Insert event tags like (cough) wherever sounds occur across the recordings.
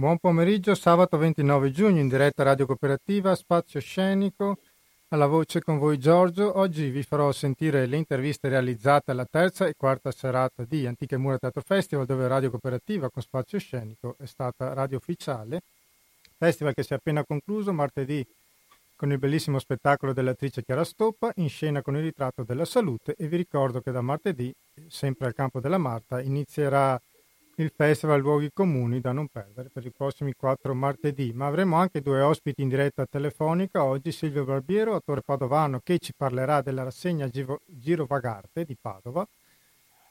Buon pomeriggio, sabato 29 giugno in diretta Radio Cooperativa, spazio scenico, alla voce con voi Giorgio. Oggi vi farò sentire le interviste realizzate alla terza e quarta serata di Antiche Mura Teatro Festival, dove Radio Cooperativa con spazio scenico è stata radio ufficiale. Festival che si è appena concluso martedì con il bellissimo spettacolo dell'attrice Chiara Stoppa, in scena con il ritratto della salute e vi ricordo che da martedì, sempre al campo della Marta, inizierà il festival Luoghi Comuni da non perdere per i prossimi quattro martedì, ma avremo anche due ospiti in diretta telefonica, oggi Silvio Barbiero, attore padovano, che ci parlerà della rassegna Giro Vagarte di Padova,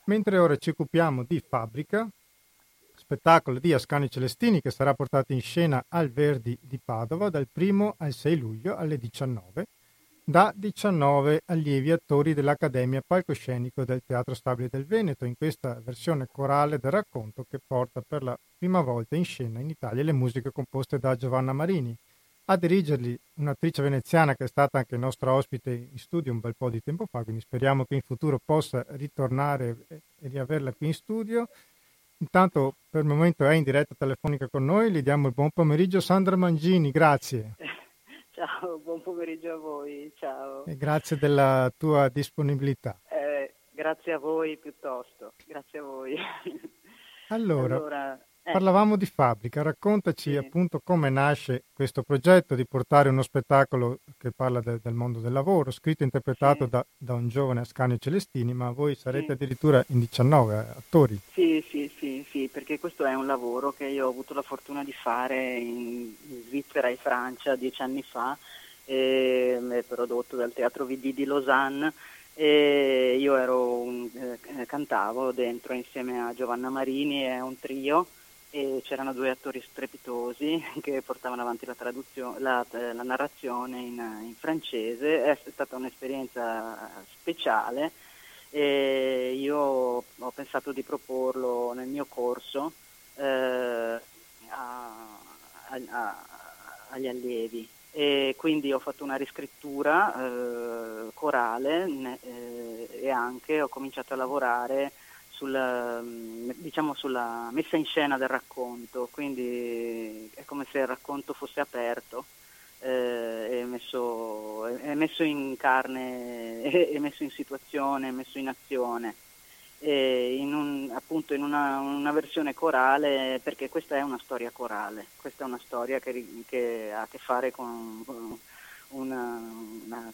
mentre ora ci occupiamo di Fabbrica, spettacolo di Ascani Celestini che sarà portato in scena al Verdi di Padova dal 1 al 6 luglio alle 19 da 19 allievi attori dell'Accademia Palcoscenico del Teatro Stabile del Veneto in questa versione corale del racconto che porta per la prima volta in scena in Italia le musiche composte da Giovanna Marini. A dirigerli un'attrice veneziana che è stata anche nostra ospite in studio un bel po' di tempo fa, quindi speriamo che in futuro possa ritornare e riaverla qui in studio. Intanto per il momento è in diretta telefonica con noi, gli diamo il buon pomeriggio Sandra Mangini, grazie. (laughs) Ciao, (laughs) buon pomeriggio a voi, ciao. E grazie della tua disponibilità. Eh, grazie a voi piuttosto, grazie a voi. (laughs) Allora, allora. Parlavamo di fabbrica, raccontaci sì. appunto come nasce questo progetto di portare uno spettacolo che parla de- del mondo del lavoro, scritto e interpretato sì. da, da, un giovane Ascanio Celestini, ma voi sarete sì. addirittura in 19 attori. Sì, sì, sì, sì, perché questo è un lavoro che io ho avuto la fortuna di fare in, Svizzera e Francia dieci anni fa, e, è prodotto dal Teatro VD di Lausanne e io ero un, eh, cantavo dentro insieme a Giovanna Marini e un trio e c'erano due attori strepitosi (laughs) che portavano avanti la, la, la narrazione in, in, francese, è stata un'esperienza speciale e io ho pensato di proporlo nel mio corso eh, a, a, agli allievi. E quindi ho fatto una riscrittura eh, corale eh, e anche ho cominciato a lavorare sulla, diciamo sulla messa in scena del racconto, quindi è come se il racconto fosse aperto, eh, è, messo, è, messo, in carne, (laughs) è, messo in situazione, è messo in azione. In un, appunto in una, una, versione corale perché questa è una storia corale, questa è una storia che, che ha a che fare con, una, una,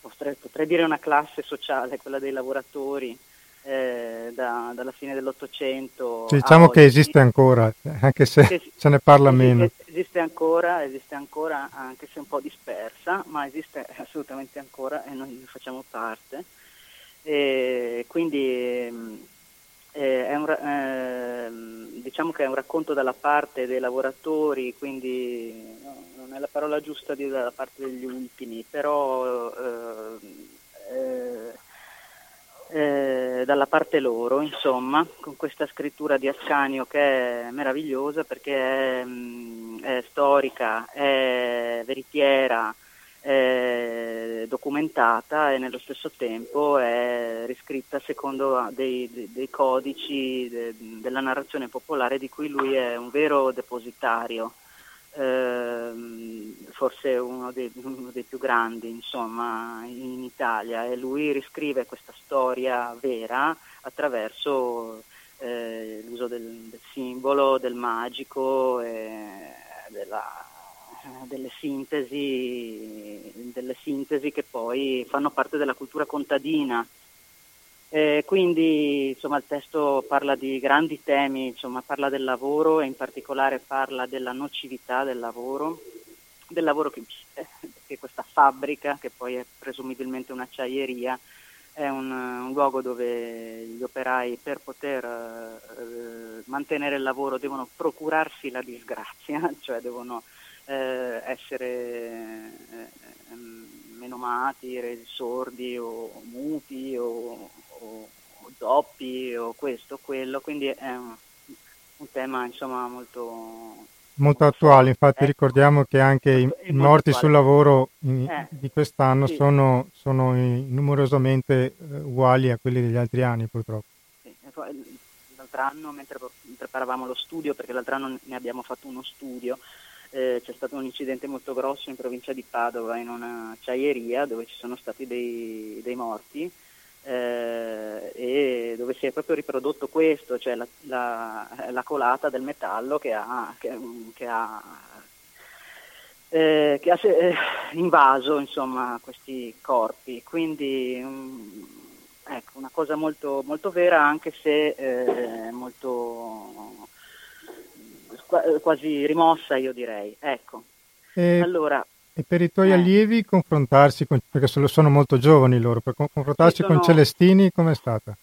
potrei dire una classe sociale, quella dei lavoratori, eh, da, dalla fine dell'Ottocento. Diciamo che esiste ancora, anche se che, se ne parla esiste, meno. Esiste ancora, esiste ancora, anche se un po' dispersa, ma esiste (laughs) assolutamente ancora e noi ne facciamo parte. E quindi eh, è un, eh, diciamo che è un racconto dalla parte dei lavoratori, quindi no, non è la parola giusta dire dalla parte degli ultimi, però eh, eh eh, dalla parte loro, insomma, con questa scrittura di Ascanio che è meravigliosa perché è, mm, è storica, è veritiera, è documentata e nello stesso tempo è riscritta secondo dei, dei, codici de, della narrazione popolare di cui lui è un vero depositario. Ehm, forse uno dei, uno dei, più grandi insomma, in Italia e lui riscrive questa storia vera attraverso eh, l'uso del, del, simbolo, del magico e della, delle, sintesi, delle sintesi che poi fanno parte della cultura contadina. Eh, quindi insomma, il testo parla di grandi temi, insomma, parla del lavoro e in particolare parla della nocività del lavoro, del lavoro che uccide, perché questa fabbrica, che poi è presumibilmente un'acciaieria, è un, un luogo dove gli operai per poter eh, mantenere il lavoro devono procurarsi la disgrazia, (laughs) cioè devono eh, essere eh, ehm, menomati, resi sordi o muti o, o, o doppi o questo o quello, quindi è un, un tema insomma molto molto attuale, infatti eh, ricordiamo che anche i, morti attuale. sul lavoro in, eh, di quest'anno sì. sono, sono numerosamente uh, uguali a quelli degli altri anni purtroppo. Sì. L'altro anno, mentre preparavamo lo studio, perché l'altro anno ne abbiamo fatto uno studio, eh, c'è stato un incidente molto grosso in provincia di Padova, in una acciaieria, dove ci sono stati dei, dei morti. Eh, e dove si è proprio riprodotto questo, cioè la, la, la colata del metallo che ha, che, che ha eh, che ha eh, invaso insomma, questi corpi. Quindi um, ecco, una cosa molto, molto vera anche se eh, molto quasi rimossa io direi. Ecco. E, allora, e per i tuoi eh. allievi confrontarsi, con, perché sono molto giovani loro, per confrontarsi sono... con Celestini com'è stata?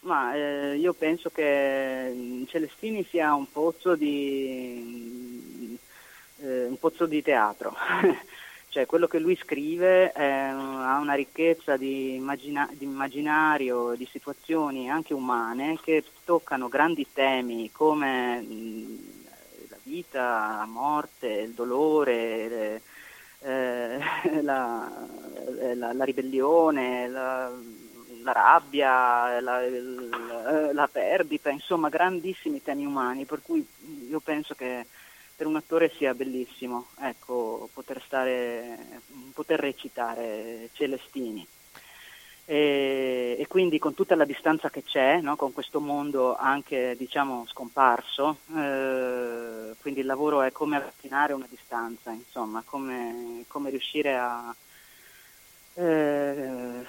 Ma eh, io penso che Celestini sia un pozzo di eh, un pozzo di teatro. (laughs) cioè quello che lui scrive eh, ha una ricchezza di, immagina- di, immaginario, di situazioni anche umane che toccano grandi temi come mh, la vita, la morte, il dolore, le, eh, (laughs) la, la, la, ribellione, la, la rabbia, la, la, perdita, insomma grandissimi temi umani, per cui io penso che per un attore sia bellissimo ecco, poter, stare, poter recitare Celestini. E, e, quindi con tutta la distanza che c'è, no, con questo mondo anche diciamo scomparso, eh, quindi il lavoro è come avvicinare una distanza, insomma, come, come riuscire a, eh,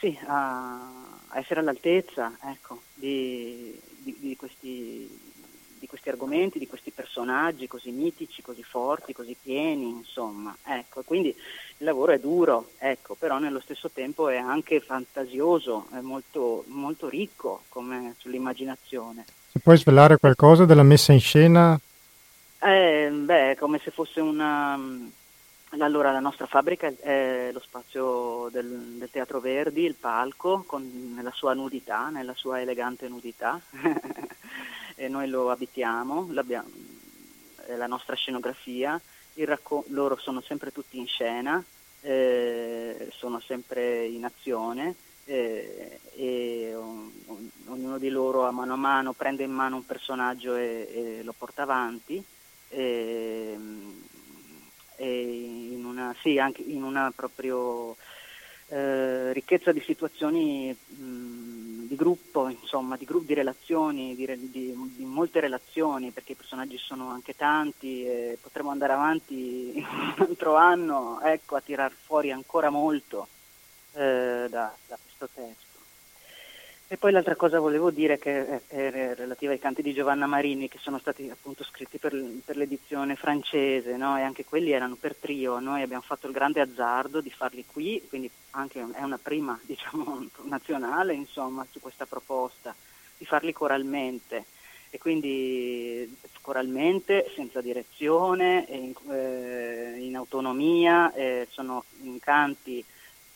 sì, a, essere all'altezza ecco, di, di, di questi di questi argomenti, di questi personaggi così mitici, così forti, così pieni, insomma. Ecco, quindi il lavoro è duro, ecco, però nello stesso tempo è anche fantasioso, è molto, molto ricco come sull'immaginazione. Si puoi svelare qualcosa della messa in scena? Eh, beh, come se fosse una... Allora, la nostra fabbrica è lo spazio del, del Teatro Verdi, il palco, con, nella sua nudità, nella sua elegante nudità. (laughs) e noi lo abitiamo, è la nostra scenografia, racco- loro sono sempre tutti in scena, eh, sono sempre in azione eh, e on- ognuno di loro a mano a mano prende in mano un personaggio e, e lo porta avanti. E, e in una, sì, anche in una proprio eh, ricchezza di situazioni mh, di gruppo, insomma, di, gruppi, di relazioni, di, di, di, molte relazioni, perché i personaggi sono anche tanti e potremo andare avanti (laughs) un altro anno ecco, a tirar fuori ancora molto eh, da, da questo testo. E poi l'altra cosa volevo dire che è, relativa ai canti di Giovanna Marini che sono stati appunto scritti per, per l'edizione francese no? e anche quelli erano per trio. Noi abbiamo fatto il grande azzardo di farli qui, quindi anche è una prima (laughs) diciamo, nazionale insomma, su questa proposta, di farli coralmente e quindi coralmente, senza direzione, in, eh, in autonomia, eh, sono canti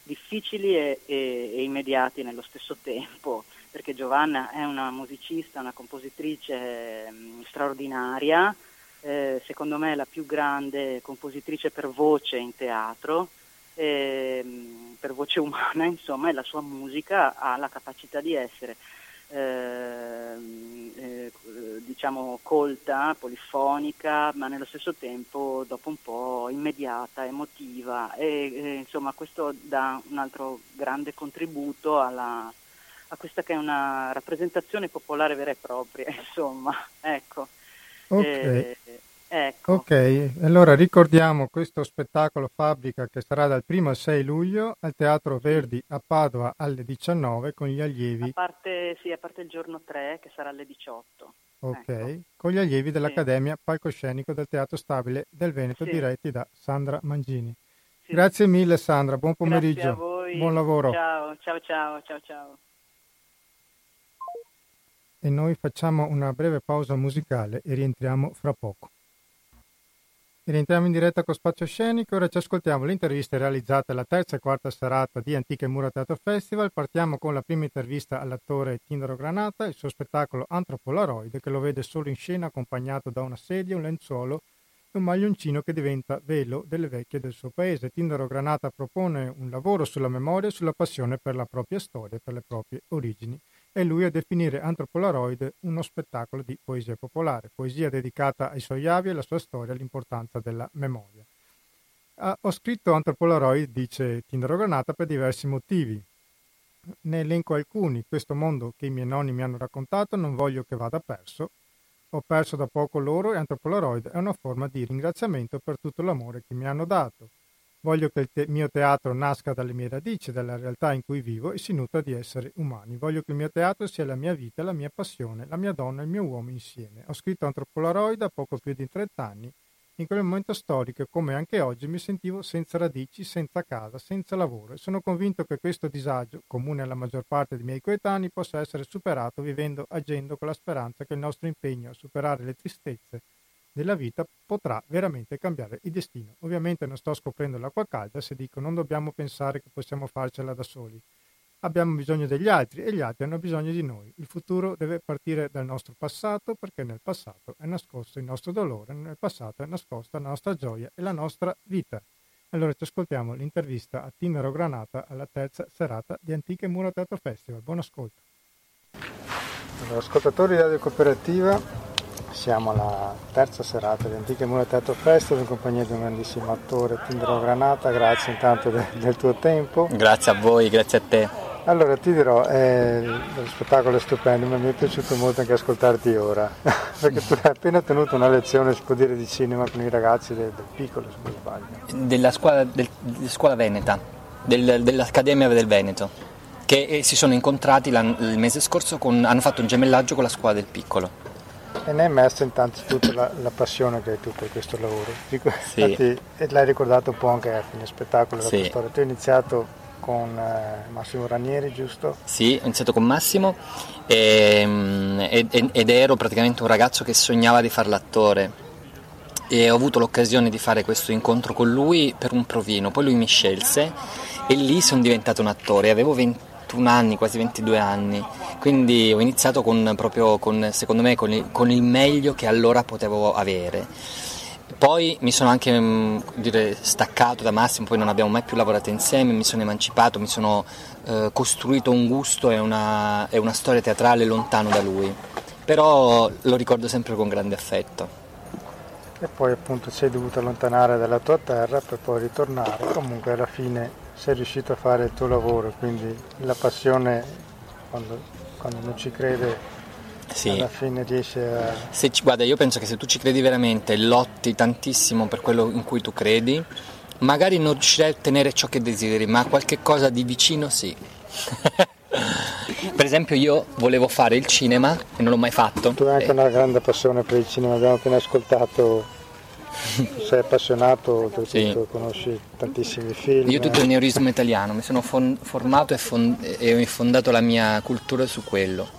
difficili e, e, e, immediati nello stesso tempo, perché Giovanna è una musicista, una compositrice mm, straordinaria, eh, secondo me la più grande compositrice per voce in teatro, eh, per voce (laughs) umana, insomma, e la sua musica ha la capacità di essere eh, diciamo colta, polifonica, ma nello stesso tempo dopo un po' immediata, emotiva e eh, insomma questo dà un altro grande contributo alla, a questa che è una rappresentazione popolare vera e propria, (laughs) insomma, ecco. Okay. Eh, Ecco. Ok, allora ricordiamo questo spettacolo Fabbrica che sarà dal 1 al 6 luglio al Teatro Verdi a Padova alle 19 con gli allievi. A parte, sì, a parte il giorno 3 che sarà alle 18. Ok, ecco. con gli allievi dell'Accademia sì. Palcoscenico del Teatro Stabile del Veneto sì. diretti da Sandra Mangini. Sì. Grazie mille Sandra, buon pomeriggio, buon lavoro. Ciao, ciao, ciao, ciao, ciao. E noi facciamo una breve pausa musicale e rientriamo fra poco. Rientriamo in diretta con Spazio Scenico, ora ci ascoltiamo le interviste realizzate alla terza e quarta serata di Antiche Mura Teatro Festival. Partiamo con la prima intervista all'attore Tindaro Granata, il suo spettacolo Antropolaroid che lo vede solo in scena accompagnato da una sedia, un lenzuolo e un maglioncino che diventa velo delle vecchie del suo paese. Tindaro Granata propone un lavoro sulla memoria e sulla passione per la propria storia per le proprie origini. E lui a definire Antropolaroid uno spettacolo di poesia popolare, poesia dedicata ai suoi avi e alla sua storia e all'importanza della memoria. Ah, ho scritto Antropolaroid, dice Tindaro Granata, per diversi motivi. Ne elenco alcuni. Questo mondo che i miei nonni mi hanno raccontato non voglio che vada perso. Ho perso da poco loro e Antropolaroid è una forma di ringraziamento per tutto l'amore che mi hanno dato. Voglio che il te- mio teatro nasca dalle mie radici, dalla realtà in cui vivo e si nutra di esseri umani. Voglio che il mio teatro sia la mia vita, la mia passione, la mia donna e il mio uomo insieme. Ho scritto Antropolaroid a poco più di 30 anni. In quel momento storico, come anche oggi, mi sentivo senza radici, senza casa, senza lavoro e sono convinto che questo disagio, comune alla maggior parte dei miei coetanei, possa essere superato vivendo, agendo con la speranza che il nostro impegno a superare le tristezze della vita potrà veramente cambiare il destino. Ovviamente non sto scoprendo l'acqua calda se dico non dobbiamo pensare che possiamo farcela da soli. Abbiamo bisogno degli altri e gli altri hanno bisogno di noi. Il futuro deve partire dal nostro passato perché nel passato è nascosto il nostro dolore, nel passato è nascosta la nostra gioia e la nostra vita. Allora ci ascoltiamo l'intervista a Tinero Granata alla terza serata di Antiche Mura Teatro Festival. Buon ascolto. Allora, ascoltatori di Radio Cooperativa, siamo alla terza serata di Antiche Mura Teatro Festival in compagnia di un grandissimo attore, Tindro Granata, grazie intanto de- del tuo tempo. Grazie a voi, grazie a te. Allora ti dirò, eh, lo spettacolo è stupendo, ma mi è piaciuto molto anche ascoltarti ora, (laughs) perché tu hai appena tenuto una lezione, si può dire, di cinema con i ragazzi del, del piccolo, se non sbaglio. Della scuola, del, della scuola Veneta, del, dell'Accademia del Veneto, che eh, si sono incontrati il mese scorso, con, hanno fatto un gemellaggio con la scuola del piccolo e ne è messa innanzitutto la, la passione che hai tu per questo lavoro. Sì. Infatti, e l'hai ricordato un po' anche a fine spettacolo sì. storia. Tu hai iniziato con eh, Massimo Ranieri, giusto? Sì, ho iniziato con Massimo ehm, e, ed, ed ero praticamente un ragazzo che sognava di fare l'attore e ho avuto l'occasione di fare questo incontro con lui per un provino, poi lui mi scelse e lì sono diventato un attore, avevo 21 anni, quasi 22 anni quindi ho iniziato con, proprio con, secondo me con il, con il, meglio che allora potevo avere. Poi mi sono anche mm, dire, staccato da Massimo, poi non abbiamo mai più lavorato insieme, mi sono emancipato, mi sono eh, costruito un gusto e una, e una storia teatrale lontano da lui, però lo ricordo sempre con grande affetto. E poi appunto sei dovuto allontanare dalla tua terra per poi ritornare, comunque alla fine sei riuscito a fare il tuo lavoro, quindi la passione quando quando non ci crede sì. alla fine riesce a... Se ci, guarda, io penso che se tu ci credi veramente lotti tantissimo per quello in cui tu credi, magari non riuscirai a ottenere ciò che desideri, ma qualche cosa di vicino sì. (laughs) per esempio io volevo fare il cinema e non l'ho mai fatto. Tu hai anche e... una grande passione per il cinema, abbiamo appena ascoltato sei appassionato, sì. conosci tantissimi film. Io tutto il neurismo italiano, mi sono fon- formato e, fond- e ho fondato la mia cultura su quello.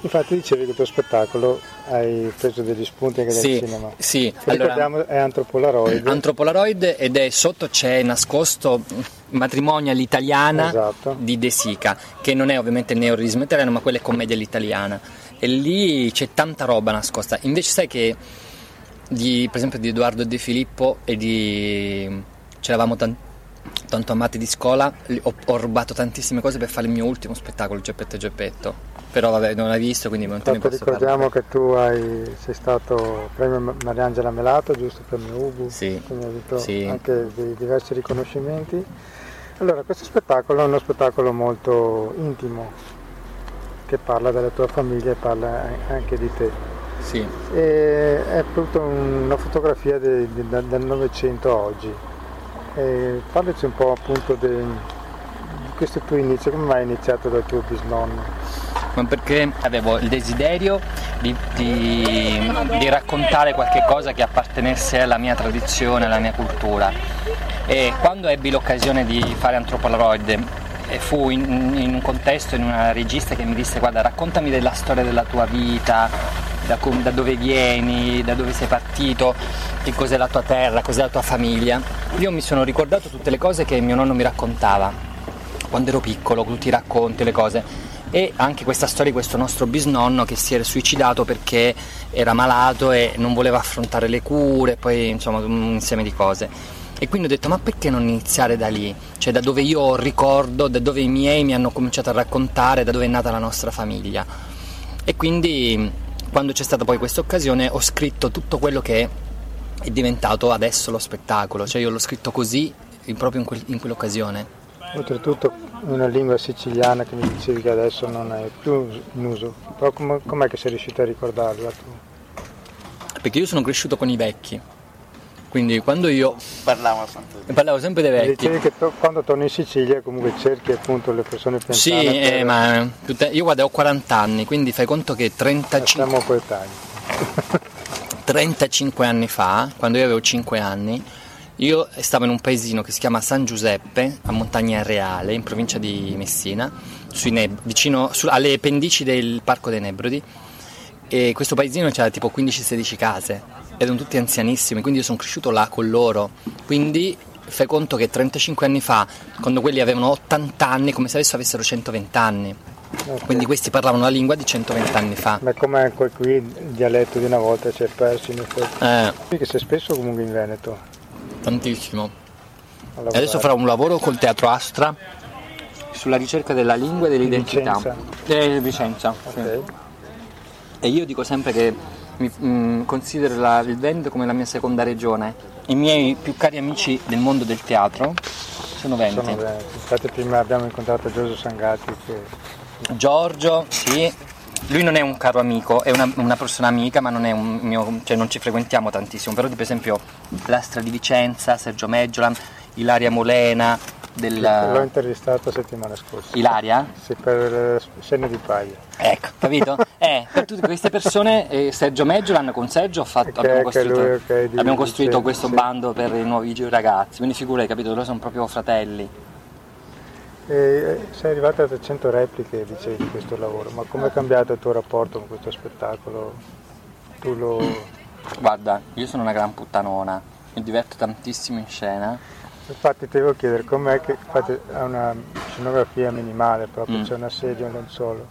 Infatti dicevi che il tuo spettacolo hai preso degli spunti anche sì, dal cinema. Sì, ricordiamo è Antropolaroid. Antropolaroid ed è sotto c'è nascosto matrimonio all'italiana esatto. di De Sica, che non è ovviamente il neorealismo italiano, ma quella è commedia all'italiana. E lì c'è tanta roba nascosta. Invece sai che di, per esempio di Edoardo De Filippo e di... ci eravamo tanti tanto amati di scuola, ho, ho, rubato tantissime cose per fare il mio ultimo spettacolo, Geppetto e Geppetto. Però vabbè, non l'hai visto, quindi non te ne posso ricordiamo parlare. che tu hai, sei stato premio Mariangela Melato, giusto? Premio Ubu, sì, quindi hai avuto sì. anche dei diversi riconoscimenti. Allora, questo spettacolo è uno spettacolo molto intimo, che parla della tua famiglia e parla anche di te. Sì. E è appunto una fotografia de, de, de, del Novecento oggi. E parlaci un po' appunto di questo tuo inizio, come mai hai iniziato dal tuo bisnonno? Ma perché avevo il desiderio di, di, di raccontare qualche cosa che appartenesse alla mia tradizione, alla mia cultura. E quando ebbi l'occasione di fare Antropolaroid e fu in, in, un contesto, in una regista che mi disse guarda raccontami della storia della tua vita, da, da, dove vieni, da dove sei partito, che cos'è la tua terra, cos'è la tua famiglia. Io mi sono ricordato tutte le cose che mio nonno mi raccontava quando ero piccolo, tutti i racconti, le cose. E anche questa storia di questo nostro bisnonno che si era suicidato perché era malato e non voleva affrontare le cure, poi insomma un insieme di cose. E quindi ho detto, ma perché non iniziare da lì? Cioè da dove io ricordo, da dove i miei mi hanno cominciato a raccontare, da dove è nata la nostra famiglia. E quindi quando c'è stata poi questa occasione ho scritto tutto quello che è diventato adesso lo spettacolo, cioè io l'ho scritto così proprio in, quel, in quell'occasione. Oltretutto una lingua siciliana che mi dicevi che adesso non è più in uso, però com- com'è che sei riuscito a ricordarla tu? Perché io sono cresciuto con i vecchi, quindi quando io parlavo sempre, parlavo sempre dei vecchi. Dicevi che to- quando torni in Sicilia comunque cerchi appunto le persone più Sì, per... eh, ma io guarda ho 40 anni, quindi fai conto che 35... Siamo coetanei. 35 anni fa, quando io avevo 5 anni, io stavo in un paesino che si chiama San Giuseppe, a Montagna Reale, in provincia di Messina, Neb- vicino su- alle pendici del Parco dei Nebrodi. E questo paesino c'era tipo 15-16 case, erano tutti anzianissimi, quindi io sono cresciuto là con loro. Quindi fai conto che 35 anni fa, quando quelli avevano 80 anni, come se adesso avessero 120 anni. Okay. Quindi questi parlavano la lingua di 120 anni fa. Ma come qui il dialetto di una volta si è perso in effetti. Eh. Che sei spesso comunque in Veneto tantissimo. E adesso farò un lavoro col Teatro Astra sulla ricerca della lingua e dell'identità. Vicenza. Eh, Vicenza okay. sì. E io dico sempre che mi mh, mm, considero la, il Veneto come la mia seconda regione. I miei più cari amici del mondo del teatro sono veneti. Sono veneti. Infatti prima abbiamo incontrato Giorgio Sangati. Che... Giorgio, sì, lui non è un caro amico, è una, una persona amica, ma non è un mio, cioè non ci frequentiamo tantissimo, però per esempio l'Astra di Vicenza, Sergio Meggiola, Ilaria Molena, del... L'ho intervistato settimana scorsa. Ilaria? Sì, per Scene di Paglia. Ecco, capito? (laughs) eh, per tutte queste persone, eh, Sergio Meggiolan con Sergio fatto, abbiamo costruito, lui, okay, abbiamo costruito questo sì. bando per i nuovi ragazzi, quindi figura, capito, loro sono proprio fratelli. E sei arrivata a 300 repliche, dicevi, di questo lavoro, ma come è cambiato il tuo rapporto con questo spettacolo? Tu lo... Guarda, io sono una gran puttanona, mi diverto tantissimo in scena. Infatti ti devo chiedere, com'è che fate una scenografia minimale proprio, mm. c'è una sedia, un lenzuolo.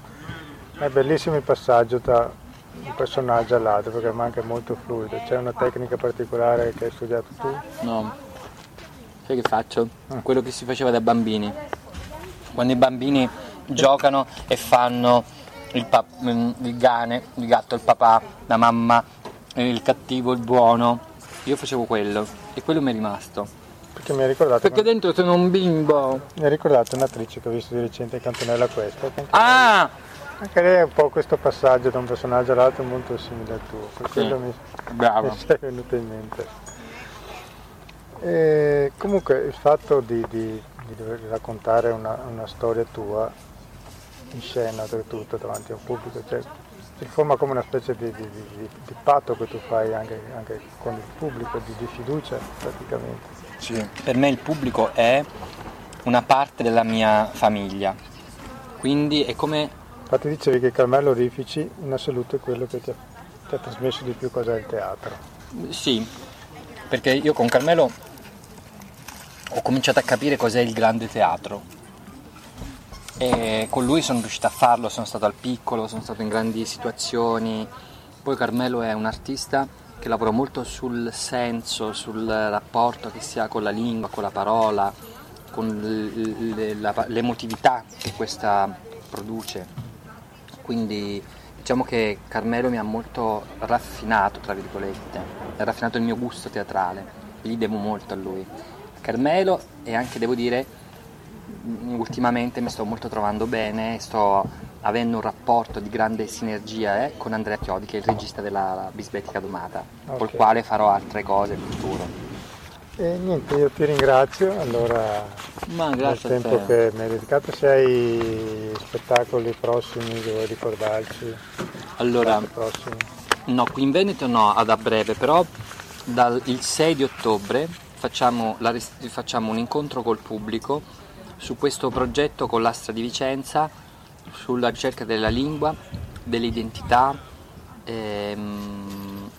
È bellissimo il passaggio tra un personaggio all'altro perché manca molto fluido. C'è una tecnica particolare che hai studiato tu? No. Sai che faccio? Ah. Quello che si faceva da bambini quando i bambini giocano e fanno il, pa- mm, il cane, il gatto, il papà, la mamma, il cattivo, il buono. Io facevo quello e quello mi è rimasto. Perché mi ha ricordato. Perché come... dentro sono un bimbo. Mi ha ricordato un'attrice che ho visto di recente in Cantonella Questa. Ah! Anche lei è un po' questo passaggio da un personaggio all'altro molto simile al tuo. Per quello mi, Bravo. (laughs) mi è venuto in mente. E comunque il fatto di, di di dover raccontare una, una storia tua in scena oltretutto davanti a un pubblico, cioè si forma come una specie di, di patto che tu fai anche, anche, con il pubblico, di, fiducia praticamente. Sì, per me il pubblico è una parte della mia famiglia, quindi è come... Infatti dicevi che Carmelo Rifici in assoluto è quello che ti ha, ti ha trasmesso di più cos'è il teatro. Sì, perché io con Carmelo ho cominciato a capire cos'è il grande teatro e con lui sono riuscito a farlo, sono stato al piccolo, sono stato in grandi situazioni. Poi Carmelo è un artista che lavora molto sul senso, sul rapporto che si ha con la lingua, con la parola, con l'emotività che questa produce. Quindi diciamo che Carmelo mi ha molto raffinato, tra virgolette, ha raffinato il mio gusto teatrale, gli devo molto a lui. Carmelo e anche devo dire ultimamente mi sto molto trovando bene, sto avendo un rapporto di grande sinergia eh, con Andrea Chiodi che è il regista della Bisbetica Domata, okay. col quale farò altre cose in futuro. E niente, io ti ringrazio allora Ma grazie il tempo che mi hai dedicato. Se hai spettacoli prossimi che vuoi ricordarci? Allora, no, qui in Veneto no, ad a breve, però dal 6 di ottobre facciamo, la, facciamo un incontro col pubblico su questo progetto con l'Astra di Vicenza, sulla ricerca della lingua, dell'identità. Ehm,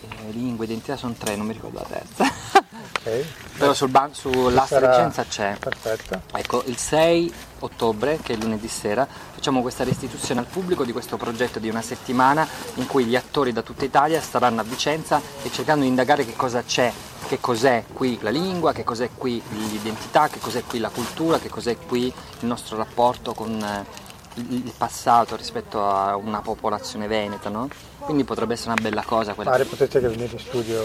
eh, lingua, identità sono tre, non mi ricordo la terza. Ok. Però sul ban- sull'asta Sarà- Vicenza c'è. Perfetto. Ecco, il 6 ottobre, che è lunedì sera, facciamo questa restituzione al pubblico di questo progetto di una settimana in cui gli attori da tutta Italia staranno a Vicenza e cercando di indagare che cosa c'è, che cos'è qui la lingua, che cos'è qui l'identità, che cos'è qui la cultura, che cos'è qui il nostro rapporto con eh, il passato rispetto a una popolazione veneta, no? Quindi potrebbe essere una bella cosa quella. Magari potete anche venire in studio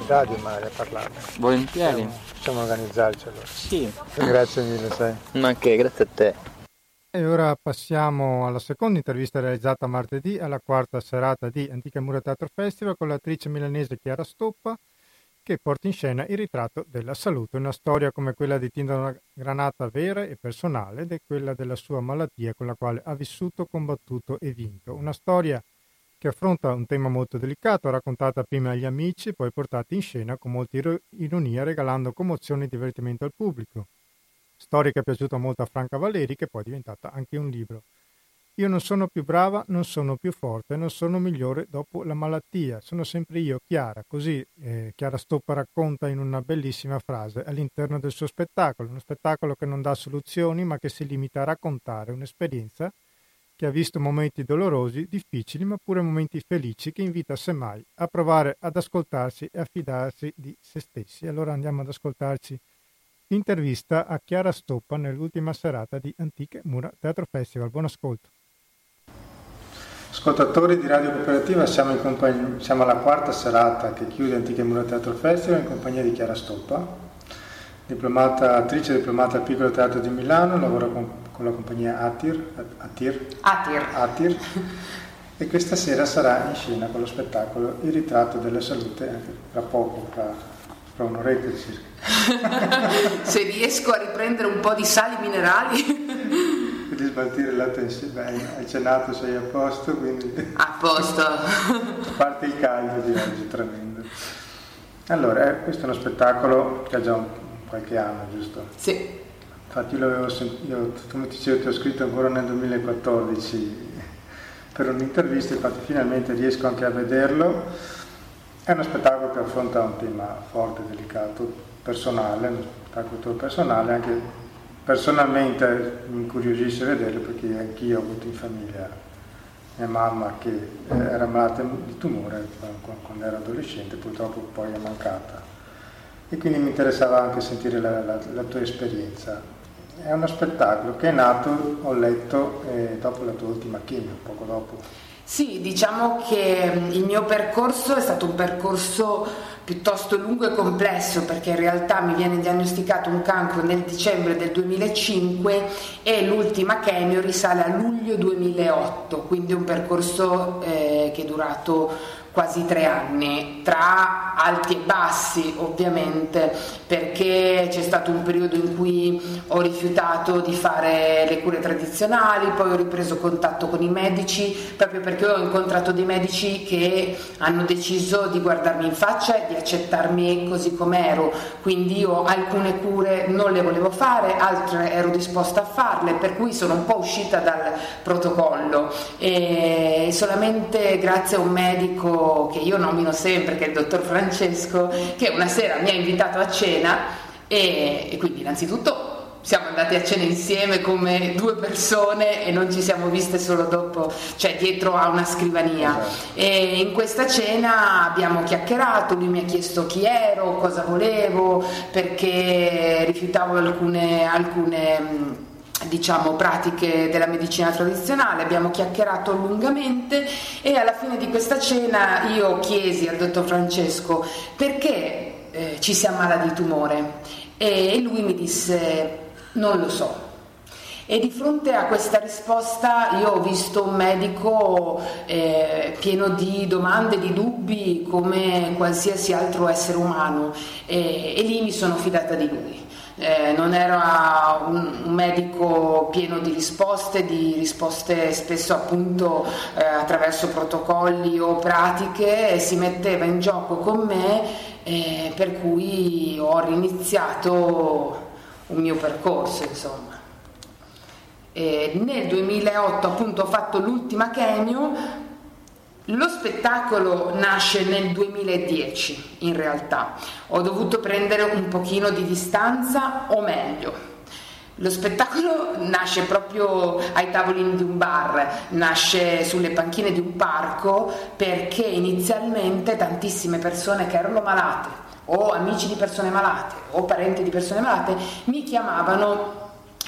in radio magari a parlarne. Volentieri. Possiamo, possiamo organizzarci allora. Sì. Grazie mille, sai. Ma che, grazie a te. E ora passiamo alla seconda intervista realizzata martedì alla quarta serata di Antica Mura Teatro Festival con l'attrice milanese Chiara Stoppa che porta in scena il ritratto della salute, una storia come quella di Tindaro Granata vera e personale ed è quella della sua malattia con la quale ha vissuto, combattuto e vinto. Una storia che affronta un tema molto delicato, raccontata prima agli amici, poi portata in scena con molta iro- ironia, regalando commozione e divertimento al pubblico. Storia che è piaciuta molto a Franca Valeri, che poi è diventata anche un libro. Io non sono più brava, non sono più forte, non sono migliore dopo la malattia, sono sempre io, Chiara. Così eh, Chiara Stoppa racconta in una bellissima frase all'interno del suo spettacolo, uno spettacolo che non dà soluzioni ma che si limita a raccontare un'esperienza che ha visto momenti dolorosi, difficili, ma pure momenti felici che invita semmai a provare ad ascoltarsi e a fidarsi di se stessi. Allora andiamo ad ascoltarci l'intervista a Chiara Stoppa nell'ultima serata di Antiche Mura Teatro Festival. Buon ascolto. Ascoltatori di Radio Cooperativa, siamo, in compagnia- siamo alla quarta serata che chiude Antiche Mura Teatro Festival in compagnia di Chiara Stoppa, diplomata, attrice diplomata al Piccolo Teatro di Milano, lavora con, con la compagnia Atir, Atir, Atir. Atir (laughs) e questa sera sarà in scena con lo spettacolo Il ritratto della salute, anche tra poco, tra, tra un'oretta circa. (laughs) Se riesco a riprendere un po' di sali minerali, (laughs) di smaltire il latte insieme, hai cenato, sei a posto, quindi a posto. parte il caldo di oggi, tremendo. Allora, eh, questo è uno spettacolo che ha già un, qualche anno, giusto? Sì, Infatti io l'avevo sentito, come ti dicevo, ti ho scritto ancora nel 2014 per un'intervista, infatti finalmente riesco anche a vederlo. È uno spettacolo che affronta un tema forte, delicato, personale, uno spettacolo personale, anche personalmente mi incuriosisce vederlo perché anch'io ho avuto in famiglia mia mamma che eh, era malata di tumore quando, ero adolescente, purtroppo poi è mancata. E quindi mi interessava anche sentire la, la- la tua esperienza. È uno spettacolo che è nato, ho letto, eh, dopo la tua ultima chemio, poco dopo. Sì, diciamo che mm, il mio percorso è stato un percorso piuttosto lungo e complesso perché in realtà mi viene diagnosticato un cancro nel dicembre del 2005 e l'ultima chemio risale a luglio 2008, quindi un percorso eh, che è durato quasi tre anni, tra alti e bassi ovviamente, perché c'è stato un periodo in cui ho rifiutato di fare le cure tradizionali, poi ho ripreso contatto con i medici, proprio perché ho incontrato dei medici che hanno deciso di guardarmi in faccia e di accettarmi così com'ero, quindi io alcune cure non le volevo fare, altre ero disposta a farle, per cui sono un po' uscita dal protocollo. E solamente grazie a un medico che io nomino sempre, che è il dottor Francesco, che una sera mi ha invitato a cena e, e quindi innanzitutto siamo andati a cena insieme come due persone e non ci siamo viste solo dopo, cioè dietro a una scrivania. E in questa cena abbiamo chiacchierato, lui mi ha chiesto chi ero, cosa volevo, perché rifiutavo alcune, alcune diciamo pratiche della medicina tradizionale, abbiamo chiacchierato lungamente e alla fine di questa cena io chiesi al dottor Francesco perché eh, ci si ammala di tumore e lui mi disse non lo so. E di fronte a questa risposta io ho visto un medico eh, pieno di domande, di dubbi come qualsiasi altro essere umano e, e lì mi sono fidata di lui. Eh, non era un, un medico pieno di risposte, di risposte spesso appunto eh, attraverso protocolli o pratiche, si metteva in gioco con me, eh, per cui ho riniziato un mio percorso, insomma. E nel 2008 appunto ho fatto l'ultima chemio lo spettacolo nasce nel 2010 in realtà, ho dovuto prendere un pochino di distanza o meglio. Lo spettacolo (laughs) nasce proprio ai tavolini di un bar, nasce sulle panchine di un parco perché inizialmente tantissime persone che erano malate o amici di persone malate o parenti di persone malate mi chiamavano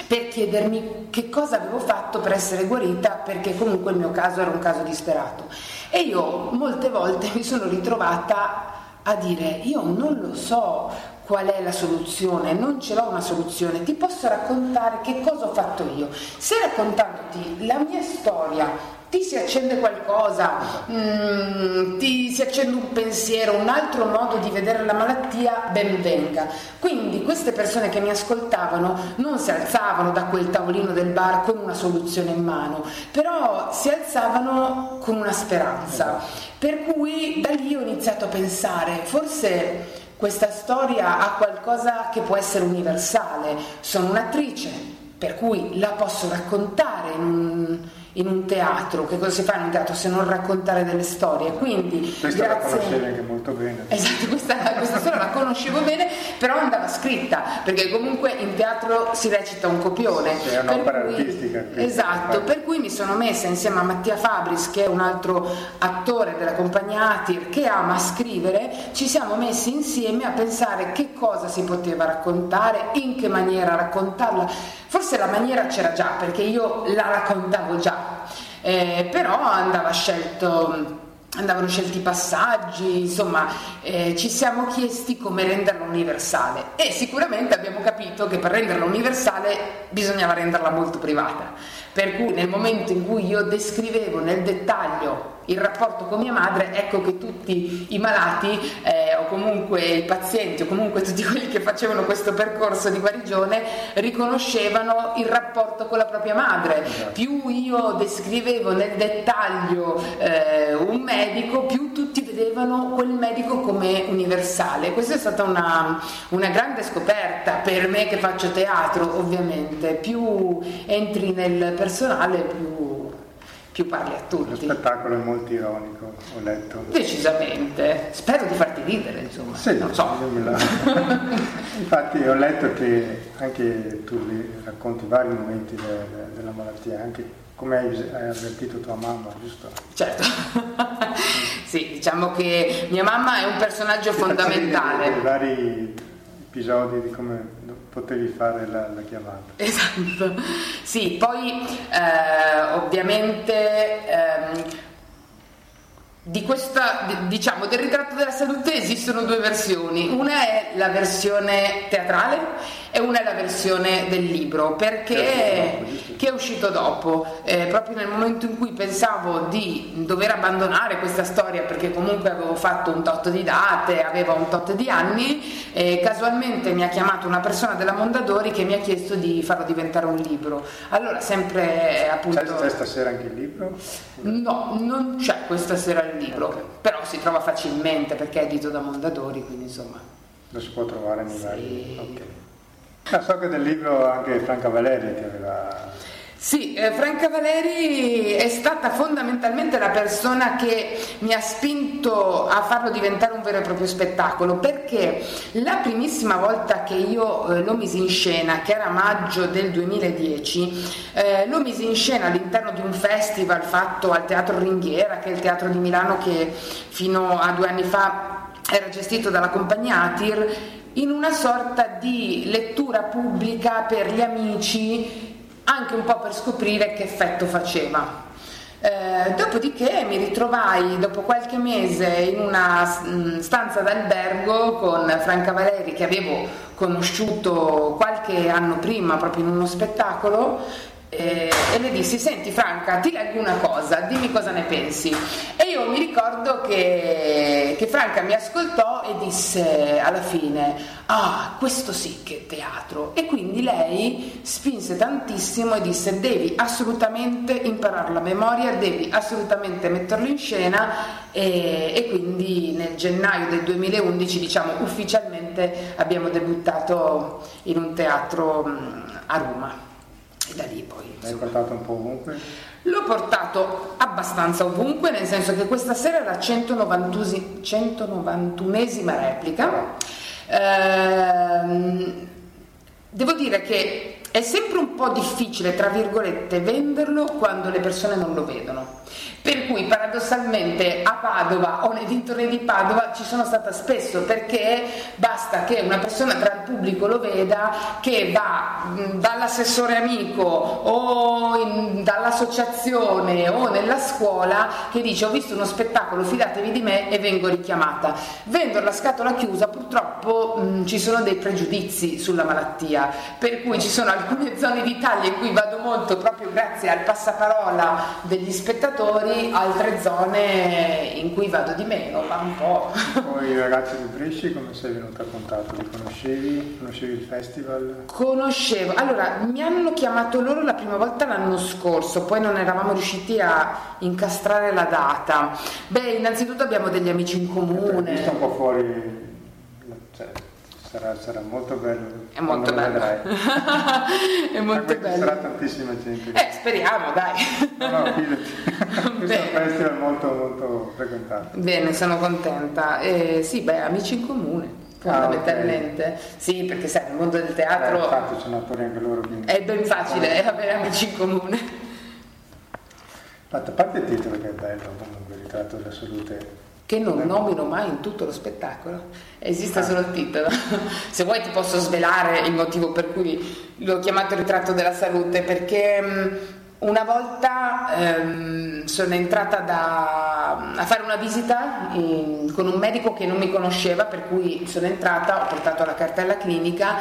per chiedermi che cosa avevo fatto per essere guarita perché comunque il mio caso era un caso disperato. E io molte volte (laughs) mi sono ritrovata a dire io non lo so qual è la soluzione, non ce l'ho una soluzione, ti posso raccontare che cosa ho fatto io. Se raccontandoti la mia storia ti si accende qualcosa, mm, ti si accende un pensiero, un altro modo di vedere la malattia, ben venga. Quindi queste persone che mi ascoltavano non si alzavano da quel tavolino del bar con una soluzione in mano, però si alzavano con una speranza. Per cui da lì ho iniziato a pensare, forse questa storia ha qualcosa che può essere universale. Sono un'attrice, per cui la posso raccontare in un in un teatro, che cosa si fa in un teatro se non raccontare delle storie? Quindi, questa grazie... la conoscevi anche molto bene. Esatto, questa, questa storia la conoscevo bene, però andava scritta, perché comunque in teatro si recita un copione. Sì, è un'opera cui, artistica. Esatto, per cui mi sono messa insieme a Mattia Fabris, che è un altro attore della compagnia Atir, che ama scrivere, ci siamo messi insieme a pensare che cosa si poteva raccontare, in che maniera raccontarla. Forse la maniera c'era già, perché io la raccontavo già, eh, però andava scelto andavano scelti i passaggi, insomma eh, ci siamo chiesti come renderla universale. E sicuramente abbiamo capito che per renderla universale bisognava renderla molto privata, per cui nel momento in cui io descrivevo nel dettaglio il rapporto con mia madre, ecco che tutti i malati eh, o comunque i pazienti o comunque tutti quelli che facevano questo percorso di guarigione riconoscevano il rapporto con la propria madre. Esatto. Più io descrivevo nel dettaglio eh, un medico, più tutti vedevano quel medico come universale. Questa è stata una, una grande scoperta per me che faccio teatro, ovviamente. Più entri nel personale, più più parli a tutti. Lo spettacolo è molto ironico, ho letto. Decisamente, spero di farti ridere, insomma. Sì, non so. (laughs) Infatti ho letto che anche tu racconti vari momenti de, de, della malattia, anche come hai, hai avvertito tua mamma, giusto? Certo. (laughs) sì, diciamo che mia mamma è un personaggio sì, fondamentale. Vari episodi di come potevi fare la, la chiamata. Esatto, sì, poi eh, ovviamente ehm, di questa, diciamo, del ritratto della salute esistono due versioni, una è la versione teatrale e una è la versione del libro, perché che è uscito dopo, eh, proprio nel momento in cui pensavo di dover abbandonare questa storia perché comunque avevo fatto un tot di date, avevo un tot di anni, eh, casualmente mi ha chiamato una persona della Mondadori che mi ha chiesto di farlo diventare un libro. Allora sempre appunto... C'è stasera anche il libro? No, non c'è questa sera il libro, okay. però si trova facilmente perché è edito da Mondadori, quindi insomma... Lo si può trovare nei sì. vari... Okay. (laughs) So che del libro anche Franca Valeri ti aveva sì, eh, Franca Valeri è stata fondamentalmente la persona che mi ha spinto a farlo diventare un vero e proprio spettacolo, perché la primissima volta che io eh, lo misi in scena, che era maggio del 2010, eh, lo misi in scena all'interno di un festival fatto al Teatro Ringhiera, che è il teatro di Milano che fino a due anni fa era gestito dalla compagnia Atir, in una sorta di lettura pubblica per gli amici anche un po' per scoprire che effetto faceva. Eh, dopodiché mi ritrovai dopo qualche mese in una mm, stanza d'albergo con Franca Valeri che avevo conosciuto qualche anno prima proprio in uno spettacolo eh, e le dissi senti Franca ti leggo una cosa dimmi cosa ne pensi e io mi ricordo che, che Franca mi ascoltò e disse alla fine ah questo sì che è teatro e quindi lei spinse tantissimo e disse devi assolutamente imparare la memoria devi assolutamente metterlo in scena e, e quindi nel gennaio del 2011 diciamo ufficialmente abbiamo debuttato in un teatro a Roma e da lì poi... L'hai portato un po' ovunque? L'ho portato abbastanza ovunque, nel senso che questa sera è la 191esima replica. Ehm, devo dire che è sempre un po' difficile, tra virgolette, venderlo quando le persone non lo vedono. Per cui paradossalmente a Padova o nei dintorni di Padova ci sono stata spesso perché basta che una persona tra il pubblico lo veda che va dall'assessore amico o in, dall'associazione o nella scuola che dice ho visto uno spettacolo, fidatevi di me e vengo richiamata. Vendere la scatola chiusa purtroppo mh, ci sono dei pregiudizi sulla malattia, per cui ci sono alcune (laughs) zone d'Italia in cui vado molto proprio grazie al passaparola degli spettatori altre zone in cui vado di meno, ma un po'. (laughs) Poi i ragazzi di Bresci come sei venuto a contatto? Li conoscevi? Conoscevi il festival? Conoscevo, allora mi hanno chiamato loro la prima volta l'anno scorso, poi non eravamo riusciti a incastrare la data. Beh, innanzitutto abbiamo degli amici in comune. Visto un po' fuori, Sarà, sarà, molto bello. È molto bello. (laughs) è molto bello. Sarà tantissima gente. Eh, speriamo, dai. No, no, (laughs) Questo è un festival molto, molto frequentato. Bene, sono contenta. Eh, sì, beh, amici in comune fondamentalmente. Ah, okay. Sì, perché sai, nel mondo del teatro. Beh, infatti sono attori anche loro. Quindi... È ben facile ah. avere amici in comune. A parte il titolo che è bello, comunque, il ritratto della salute che non nomino mai in tutto lo spettacolo, esiste solo il titolo. (laughs) Se vuoi ti posso svelare il motivo per cui l'ho chiamato ritratto della salute, perché mm, una volta ehm, sono entrata da, a fare una visita in, con un medico che non mi conosceva, per cui sono entrata, ho portato la cartella clinica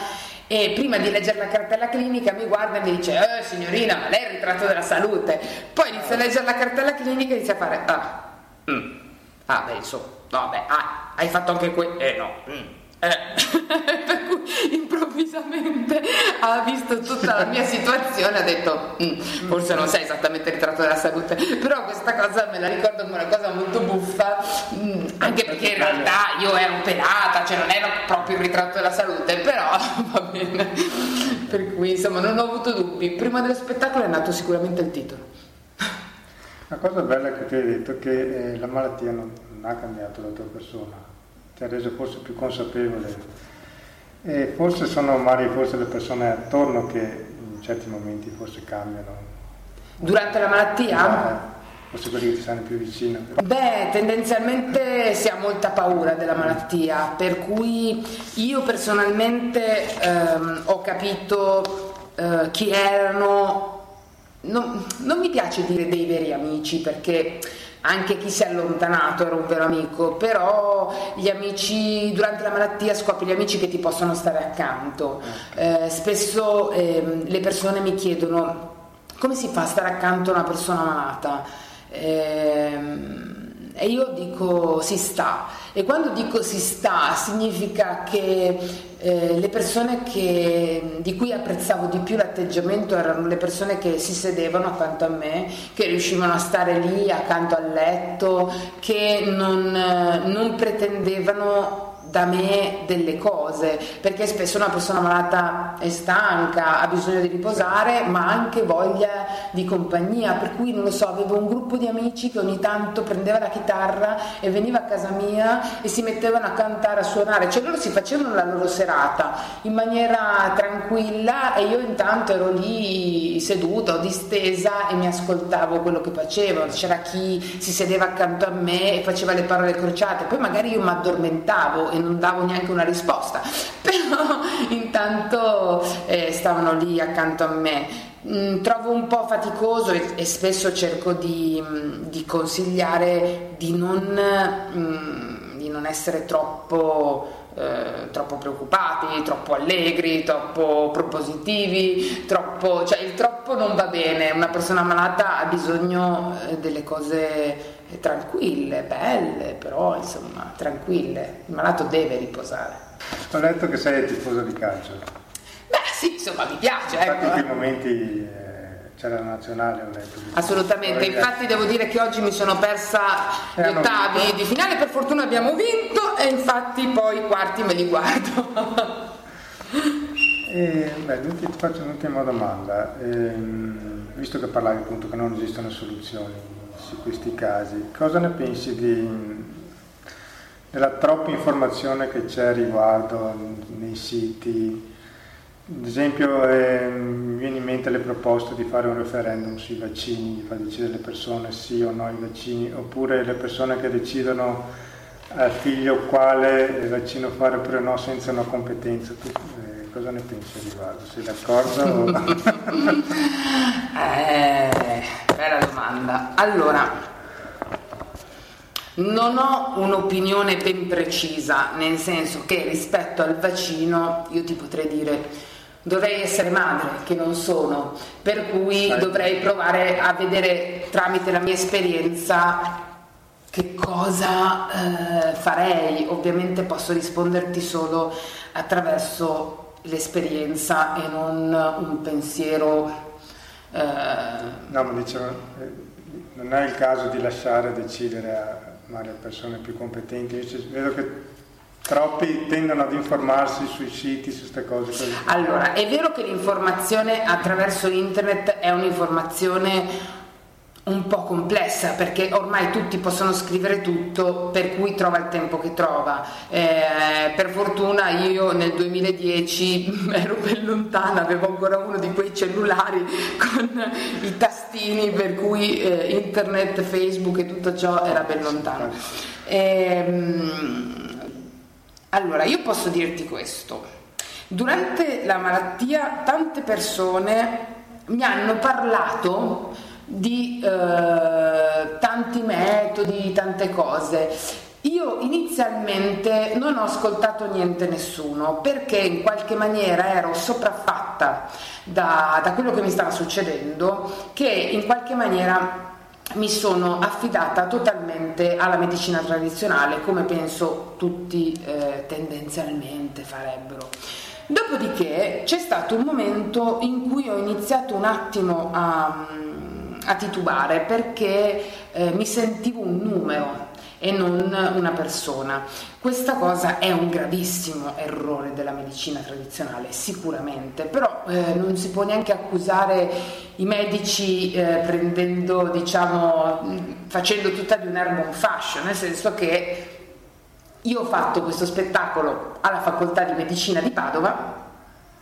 e prima di leggere la cartella clinica mi guarda e mi dice eh, signorina ma lei è il ritratto della salute poi inizia a leggere la cartella clinica e inizia a fare ah, mm, Ah, beh, insomma, no, beh, ah, hai fatto anche quello. Eh, no. Mm. Eh. (laughs) per cui improvvisamente ha visto tutta la mia situazione ha detto mm, forse non sei esattamente il ritratto della salute però questa cosa me la ricordo come una cosa molto buffa mm, anche perché in realtà io ero operata cioè non ero proprio il ritratto della salute però (laughs) va bene per cui insomma non ho avuto dubbi prima dello spettacolo è nato sicuramente il titolo la cosa bella che ti hai detto è che eh, la malattia non, non, ha cambiato la tua persona, ti ha reso forse più consapevole e forse sono magari forse le persone attorno che in certi momenti forse cambiano. Durante la malattia? Eh, forse quelli che ti stanno più vicino. Beh, tendenzialmente si ha molta paura della malattia, per cui io personalmente ehm, ho capito eh, chi erano non, non mi piace dire dei veri amici perché anche chi si è allontanato era un vero amico, però gli amici durante la malattia scopri gli amici che ti possono stare accanto. Eh, spesso eh, le persone mi chiedono come si fa a stare accanto a una persona malata. Eh, e io dico si sta e quando dico si sta significa che eh, le persone che, di cui apprezzavo di più l'atteggiamento erano le persone che si sedevano accanto a me, che riuscivano a stare lì accanto al letto, che non, non pretendevano da me delle cose, perché spesso una persona malata è stanca, ha bisogno di riposare, ma ha anche voglia di compagnia, per cui non lo so, avevo un gruppo di amici che ogni tanto prendeva la chitarra e veniva a casa mia e si mettevano a cantare, a suonare, cioè loro si facevano la loro serata in maniera tranquilla e io intanto ero lì seduta o distesa e mi ascoltavo quello che facevano, c'era chi si sedeva accanto a me e faceva le parole crociate, poi magari io mi addormentavo e non davo neanche una risposta, (laughs) però intanto eh, stavano lì accanto a me. Mm, trovo un po' faticoso e, e spesso cerco di, mm, di, consigliare di non, mm, di non essere troppo eh, troppo preoccupati, troppo allegri, troppo propositivi, troppo, cioè il troppo non va bene, una persona malata ha bisogno eh, delle cose tranquille, belle, però insomma tranquille, il malato deve riposare. Ho letto che sei tifoso di calcio. Beh sì, insomma mi piace. Infatti ecco. in quei momenti eh, c'era la nazionale, ho letto. Assolutamente, infatti devo dire che oggi mi sono persa gli eh, ottavi di finale, per fortuna abbiamo vinto e infatti poi i quarti me li guardo. (laughs) E, beh, ti faccio un'ultima domanda. Ehm, visto che parlavi appunto che non esistono soluzioni su questi casi, cosa ne pensi di, della troppa informazione che c'è riguardo nei siti? Ad esempio eh, mi viene in mente le proposte di fare un referendum sui vaccini, di far decidere le persone sì o no ai vaccini, oppure le persone che decidono al figlio quale vaccino fare oppure no senza una competenza. Tu, eh, cosa ne pensi a riguardo? Sei d'accordo? (laughs) eh, bella domanda. Allora, non ho un'opinione ben precisa, nel senso che rispetto al vaccino io ti potrei dire dovrei essere madre, che non sono, per cui dovrei provare a vedere tramite la mia esperienza che cosa eh, farei. Ovviamente posso risponderti solo attraverso l'esperienza e non un pensiero. Eh... No, ma dicevo, non è il caso di lasciare decidere a, a persone più competenti. Io vedo che Troppi tendono ad informarsi sui siti, su queste cose. Così. Allora, è vero che l'informazione attraverso internet è un'informazione un po' complessa perché ormai tutti possono scrivere tutto per cui trova il tempo che trova eh, per fortuna io nel 2010 (laughs) ero ben lontana avevo ancora uno di quei cellulari (laughs) con i tastini per cui eh, internet facebook e tutto ciò era ben lontano ehm, allora, io posso dirti questo. Durante la malattia tante persone mi hanno parlato di eh, tanti metodi, tante cose. Io inizialmente non ho ascoltato niente nessuno perché in qualche maniera ero sopraffatta da, da quello che mi stava succedendo che in qualche maniera mi sono affidata totalmente alla medicina tradizionale, come penso tutti eh, tendenzialmente farebbero. Dopodiché c'è stato un momento in cui ho iniziato un attimo a, a titubare perché eh, mi sentivo un numero e non una persona. Questa cosa è un gravissimo errore della medicina tradizionale, sicuramente, però eh, non si può neanche accusare i medici eh, prendendo, diciamo, facendo tutta di un'erba un fascio, nel senso che io ho fatto questo spettacolo alla facoltà di medicina di Padova.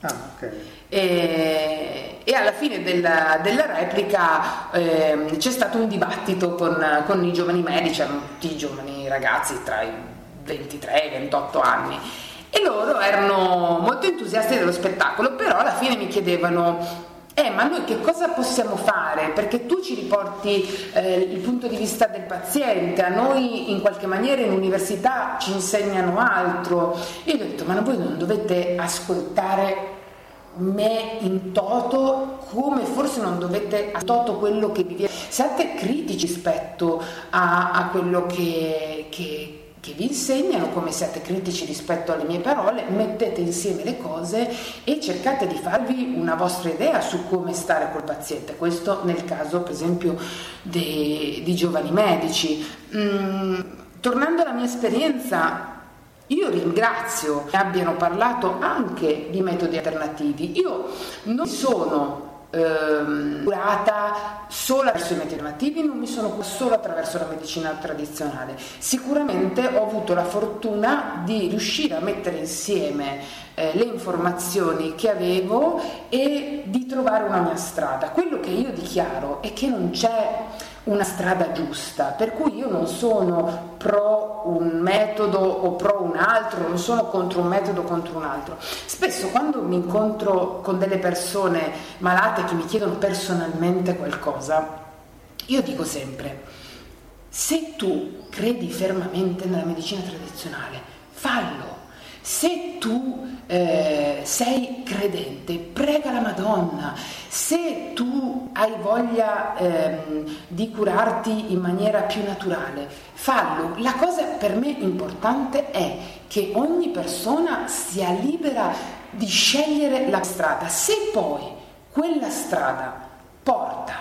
Ah, okay. e, e, alla fine della, della replica eh, c'è stato un dibattito con, con, i giovani medici, erano tutti i giovani ragazzi tra i 23 e i 28 anni e loro erano molto entusiasti dello spettacolo, però alla fine mi chiedevano eh, ma noi che cosa possiamo fare? Perché tu ci riporti eh, il punto di vista del paziente, a noi in qualche maniera in università ci insegnano altro. Io ho detto, ma voi non dovete ascoltare me in toto come forse non dovete a toto quello che vi viene. Siate critici rispetto a, a quello che, che che vi insegnano, come siate critici rispetto alle mie parole, mettete insieme le cose e cercate di farvi una vostra idea su come stare col paziente. Questo nel caso, per esempio, dei, di giovani medici. Mm, tornando alla mia esperienza, io ringrazio che abbiano parlato anche di metodi alternativi. Io non sono ehm, curata solo attraverso i metodi alternativi, non mi sono curata solo attraverso la medicina tradizionale. Sicuramente ho avuto la fortuna di riuscire a mettere insieme eh, le informazioni che avevo e di trovare una mia strada. Quello che io dichiaro è che non c'è una strada giusta, per cui io non sono pro un metodo o pro un altro, non sono contro un metodo o contro un altro. Spesso quando mi incontro con delle persone malate che mi chiedono personalmente qualcosa, io dico sempre, se tu credi fermamente nella medicina tradizionale, fallo. Se tu eh, sei credente, prega la Madonna. Se tu hai voglia ehm, di curarti in maniera più naturale, fallo. La cosa per me importante è che ogni persona sia libera di scegliere la strada. Se poi quella strada porta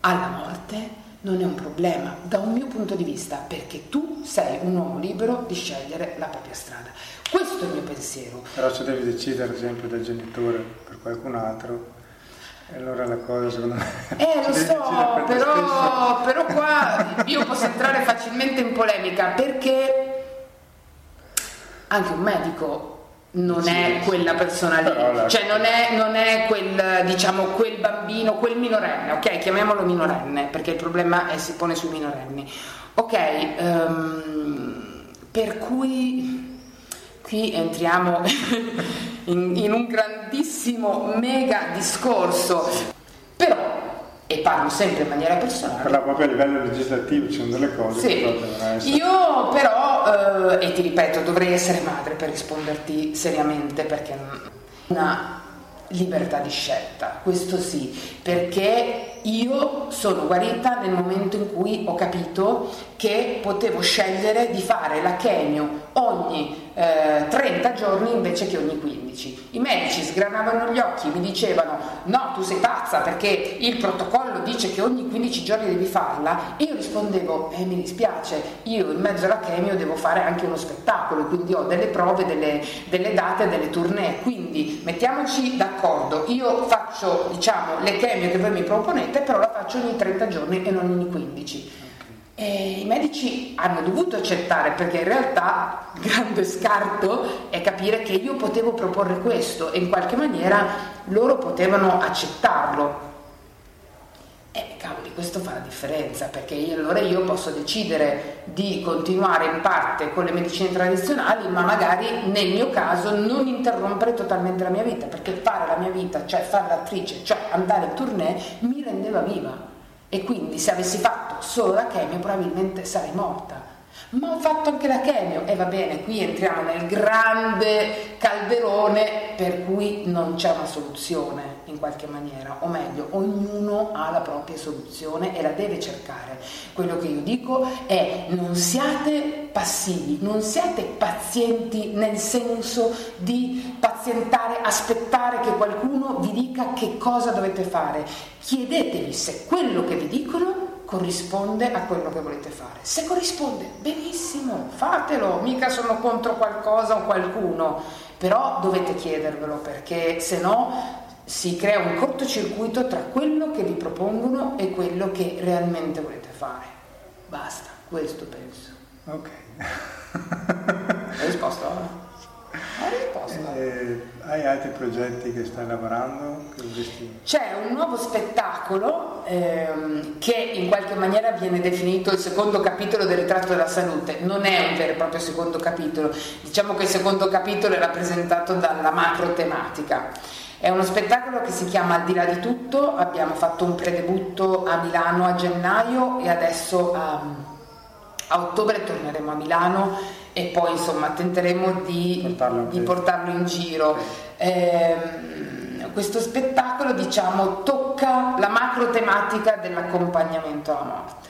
alla morte, non è un problema da un mio punto di vista, perché tu sei un uomo libero di scegliere la propria strada. Questo è il mio pensiero. Però se devi decidere, ad esempio, del genitore per qualcun altro, allora la cosa secondo me... Eh lo (laughs) so, però, però qua io posso entrare facilmente in polemica perché anche un medico non sì, è quella persona lì, cioè non è, non è, quel, diciamo, quel bambino, quel minorenne, ok? Chiamiamolo minorenne, perché il problema è, si pone sui minorenni. Ok, um, per cui qui entriamo (laughs) in, in un grandissimo mega discorso, però e parlo sempre in maniera personale. Parla proprio a livello legislativo, ci sono delle cose sì. che essere. Io però, eh, e ti ripeto, dovrei essere madre per risponderti seriamente perché una libertà di scelta, questo sì, perché io sono guarita nel momento in cui ho capito che potevo scegliere di fare la chemio ogni eh, 30 giorni invece che ogni 15. I medici sgranavano gli occhi, mi dicevano no, tu sei pazza perché il protocollo dice che ogni 15 giorni devi farla. Io rispondevo eh, mi dispiace, io in mezzo alla chemio devo fare anche uno spettacolo, quindi ho delle prove, delle, delle date, delle tournée, quindi mettiamoci d'accordo, io faccio diciamo le chemio che voi mi proponete, però la faccio ogni 30 giorni e non ogni 15 e I medici hanno dovuto accettare perché in realtà il grande scarto è capire che io potevo proporre questo e in qualche maniera loro potevano accettarlo. E cavoli, questo fa la differenza perché io, allora io posso decidere di continuare in parte con le medicine tradizionali, ma magari nel mio caso non interrompere totalmente la mia vita, perché fare la mia vita, cioè fare l'attrice, cioè andare in tournée, mi rendeva viva e quindi se avessi fatto solo la chemio probabilmente sarei morta. Ma ho fatto anche la chemio e va bene, qui entriamo nel grande calderone per cui non c'è una soluzione in qualche maniera, o meglio, ognuno ha la propria soluzione e la deve cercare. Quello che io dico è non siate passivi, non siate pazienti nel senso di pazientare, aspettare che qualcuno vi dica che cosa dovete fare. Chiedetevi se quello che vi dicono corrisponde a quello che volete fare. Se corrisponde, benissimo, fatelo, mica sono contro qualcosa o qualcuno, però dovete chiedervelo perché se no si crea un cortocircuito tra quello che vi propongono e quello che realmente volete fare. Basta, questo penso. Ok. Hai risposto? Eh, hai altri progetti che stai lavorando? C'è un nuovo spettacolo ehm, che in qualche maniera viene definito il secondo capitolo del ritratto della salute. Non è un vero e proprio secondo capitolo, diciamo che il secondo capitolo è rappresentato dalla macro tematica. È uno spettacolo che si chiama Al di là di tutto, abbiamo fatto un predebutto a Milano a gennaio e adesso a, a ottobre torneremo a Milano e poi insomma tenteremo di portarlo, di portarlo in giro. Eh, questo spettacolo diciamo tocca la macro tematica dell'accompagnamento alla morte.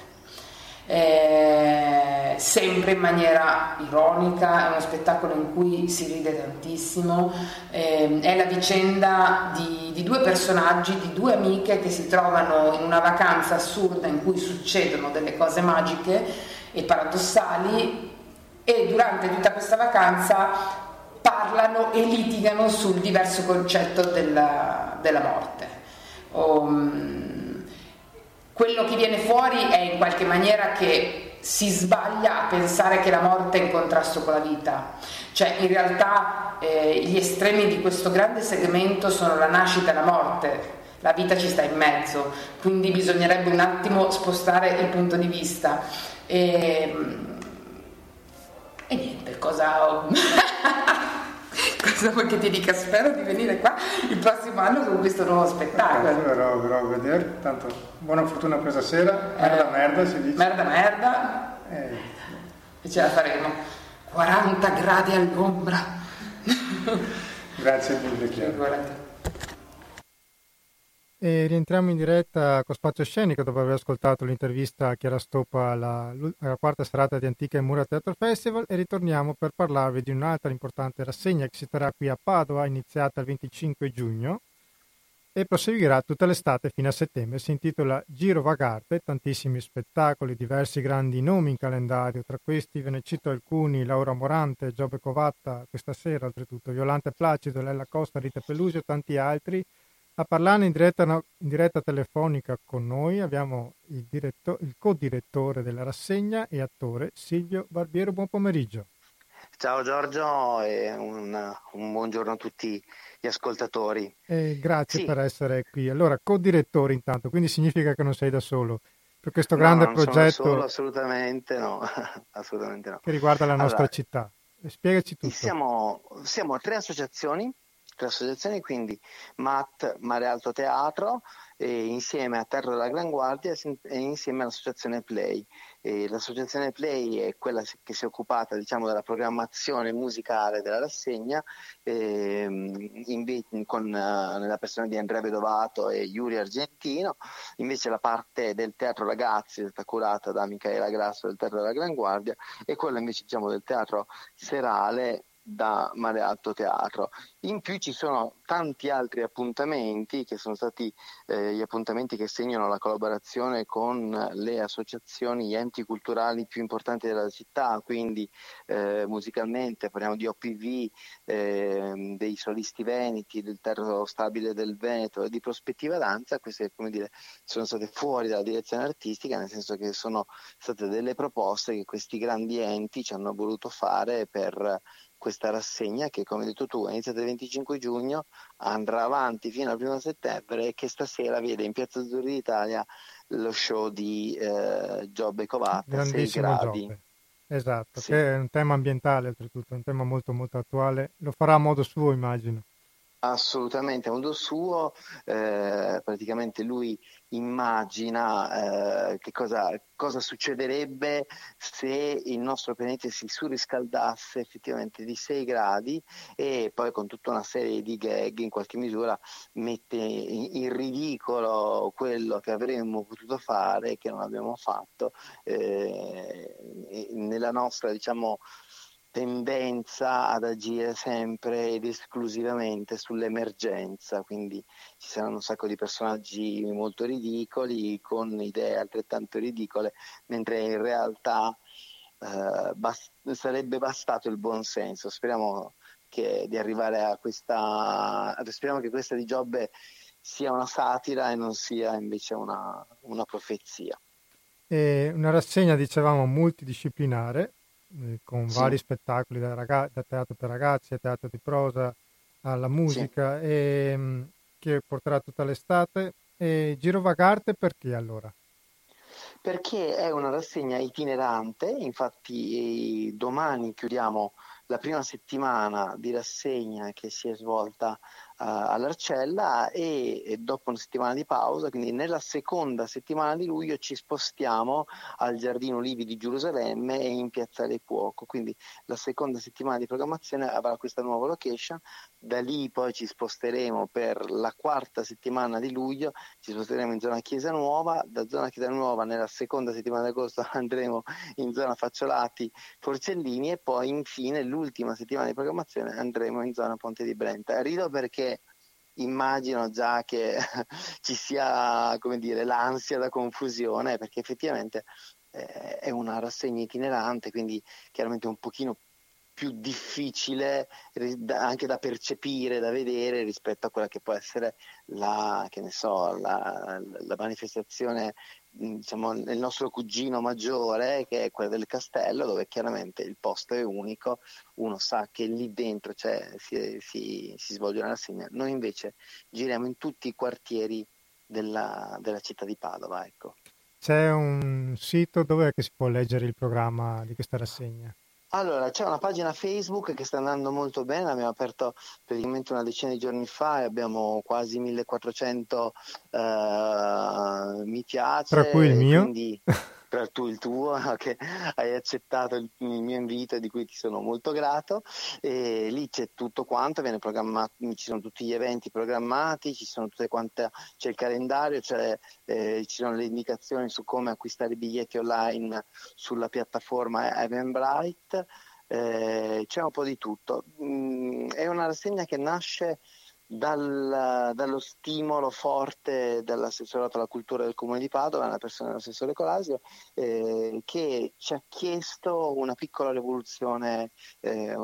Eh, sempre in maniera ironica, è uno spettacolo in cui si ride tantissimo, eh, è la vicenda di, di, due personaggi, di due amiche che si trovano in una vacanza assurda in cui succedono delle cose magiche e paradossali e durante tutta questa vacanza parlano e litigano sul diverso concetto della, della morte. Um, quello che viene fuori è in qualche maniera che si sbaglia a pensare che la morte è in contrasto con la vita. Cioè in realtà eh, gli estremi di questo grande segmento sono la nascita e la morte, la vita ci sta in mezzo, quindi bisognerebbe un attimo spostare il punto di vista. E, e niente, cosa... (laughs) Cosa vuoi che ti dica? Spero di venire qua il prossimo anno con questo nuovo spettacolo. Verrò, verrò a vedere, tanto buona fortuna questa sera, merda eh, merda si dice. Merda merda. Eh. E ce la faremo. 40 gradi all'ombra. Grazie mille Chiara. E rientriamo in diretta con Spazio Scenico dopo aver ascoltato l'intervista a Chiara Stoppa alla, alla quarta serata di Antica e Mura Teatro Festival e ritorniamo per parlarvi di un'altra importante rassegna che si terrà qui a Padova, iniziata il 25 giugno e proseguirà tutta l'estate fino a settembre. Si intitola Giro Vagarte, tantissimi spettacoli, diversi grandi nomi in calendario, tra questi ve ne cito alcuni, Laura Morante, Giobbe Covatta, questa sera oltretutto, Violante Placido, Lella Costa, Rita Pelusio e tanti altri. A parlare in diretta, in diretta telefonica con noi abbiamo il, diretto, il co-direttore della rassegna e attore Silvio Barbiero. Buon pomeriggio. Ciao Giorgio e un, un buongiorno a tutti gli ascoltatori. Eh, grazie sì. per essere qui. Allora, co-direttore intanto, quindi significa che non sei da solo per questo no, grande progetto. Solo, assolutamente no, (laughs) assolutamente no. Che riguarda la nostra allora, città. Spiegaci tutto. Siamo, siamo tre associazioni tre associazioni, quindi MAT Mare Alto Teatro, e insieme a Terra della Gran Guardia e insieme all'associazione Play. E l'associazione Play è quella che si è occupata diciamo, della programmazione musicale della rassegna ehm, in, con, uh, nella persona di Andrea Vedovato e Yuri Argentino, invece la parte del teatro ragazzi è stata curata da Michaela Grasso del Teatro della Gran Guardia e quella invece diciamo, del teatro serale da Mare Alto Teatro. In più ci sono tanti altri appuntamenti che sono stati eh, gli appuntamenti che segnano la collaborazione con le associazioni, gli enti culturali più importanti della città, quindi eh, musicalmente parliamo di OPV, eh, dei solisti veneti, del Terro Stabile del Veneto e di Prospettiva Danza, queste come dire, sono state fuori dalla direzione artistica, nel senso che sono state delle proposte che questi grandi enti ci hanno voluto fare per questa rassegna che come hai detto tu è iniziata il 25 giugno, andrà avanti fino al 1 settembre e che stasera vede in Piazza Azzurri d'Italia lo show di eh, Giobbe Covatta, 6 gradi. Giobbe. Esatto, sì. che è un tema ambientale oltretutto, un tema molto molto attuale, lo farà a modo suo immagino. Assolutamente, a modo suo, eh, praticamente lui immagina eh, che cosa, cosa, succederebbe se il nostro pianeta si surriscaldasse effettivamente di 6 gradi e poi con tutta una serie di gag in qualche misura mette in, in ridicolo quello che avremmo potuto fare e che non abbiamo fatto eh, nella nostra diciamo tendenza ad agire sempre ed esclusivamente sull'emergenza, quindi ci saranno un sacco di personaggi molto ridicoli con idee altrettanto ridicole, mentre in realtà eh, bast- sarebbe bastato il buon senso. Speriamo che, di arrivare a questa, speriamo che questa di Giobbe sia una satira e non sia invece una, una profezia. E una rassegna, dicevamo, multidisciplinare, eh, con sì. vari spettacoli da, ragazzi, da, teatro per ragazzi a teatro di prosa alla musica sì. e, mm, che porterà tutta l'estate. E Giro Vagarte perché allora? Perché è una rassegna itinerante, infatti domani chiudiamo la prima settimana di rassegna che si è svolta all'Arcella e, e, dopo una settimana di pausa, quindi nella seconda settimana di luglio ci spostiamo al Giardino Olivi di Gerusalemme e in Piazzale Cuoco, quindi la seconda settimana di programmazione avrà questa nuova location, da lì poi ci sposteremo per la quarta settimana di luglio, ci sposteremo in zona Chiesa Nuova, da zona Chiesa Nuova nella seconda settimana di agosto (laughs) andremo in zona Facciolati Forcellini e poi infine l'ultima settimana di programmazione andremo in zona Ponte di Brenta. Rido perché immagino già che (laughs) ci sia dire, l'ansia da confusione, perché effettivamente eh, è una rassegna itinerante, quindi chiaramente un pochino più difficile anche da percepire, da vedere rispetto a quella che può essere la, so, la, la manifestazione diciamo, nel nostro cugino maggiore, che è quello del castello, dove chiaramente il posto è unico, uno sa che lì dentro cioè, si, si, si, svolge una rassegna. Noi invece giriamo in tutti i quartieri della, della città di Padova. Ecco. C'è un sito dove si può leggere il programma di questa rassegna? Allora, c'è una pagina Facebook che sta andando molto bene, l'abbiamo aperto praticamente una decina di giorni fa e abbiamo quasi 1400 uh, eh, mi piace. Tra cui il mio. Quindi, (laughs) tra tu il tuo, (laughs) che hai accettato il, il, mio invito di cui ti sono molto grato. E lì c'è tutto quanto, viene programmato, ci sono tutti gli eventi programmati, ci sono tutte quante, c'è il calendario, c'è, eh, ci sono le indicazioni su come acquistare i biglietti online sulla piattaforma Eventbrite. Eh, c'è un po' di tutto. Mm, è una rassegna che nasce dal, dallo stimolo forte dell'assessorato alla cultura del comune di Padova, una persona dell'assessore Colasio, eh, che ci ha chiesto una piccola rivoluzione eh,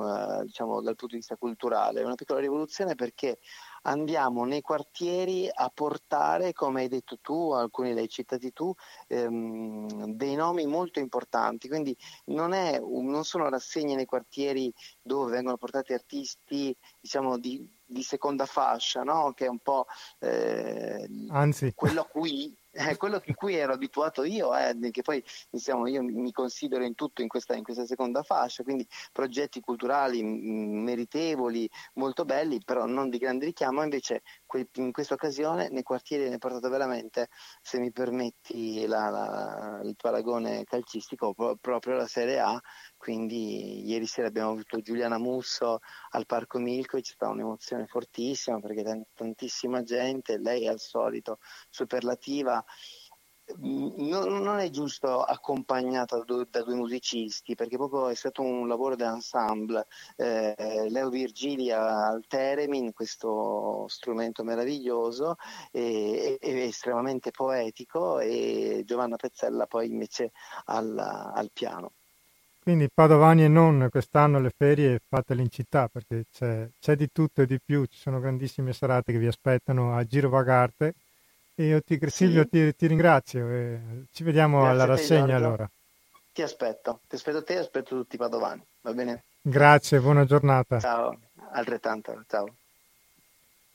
diciamo, dal punto di vista culturale, una piccola rivoluzione perché andiamo nei quartieri a portare, come hai detto tu, alcuni li citati tu, ehm, dei nomi molto importanti. Quindi non, è, non, sono rassegne nei quartieri dove vengono portati artisti diciamo, di, di seconda fascia, no? che è un po' eh, Anzi. quello a cui (laughs) eh, quello a cui ero abituato io, eh, che poi diciamo, io mi considero in tutto in questa, in questa seconda fascia, quindi progetti culturali mh, meritevoli, molto belli, però non di grande richiamo, invece in questa occasione nei quartieri ne è portato veramente, se mi permetti la, la, il paragone calcistico, pro- proprio la Serie A, quindi ieri sera abbiamo avuto Giuliana Musso al Parco Milko, c'è stata un'emozione fortissima perché t- tantissima gente, lei al solito superlativa, non, non è giusto accompagnata da, due musicisti perché proprio è stato un lavoro d'ensemble. Eh, Leo Virgilia al Teremin, questo strumento meraviglioso e, e, estremamente poetico e Giovanna Pezzella poi invece al, al piano. Quindi padovani e non, quest'anno le ferie fatele in città perché c'è, c'è, di tutto e di più, ci sono grandissime serate che vi aspettano a Giro Vagarte e io ti, sì. Silvio ti, ti ringrazio e ci vediamo Grazie alla rassegna allora. Ti aspetto, ti aspetto te e aspetto tutti i padovani, va bene? Grazie, buona giornata. Ciao, altrettanto, ciao.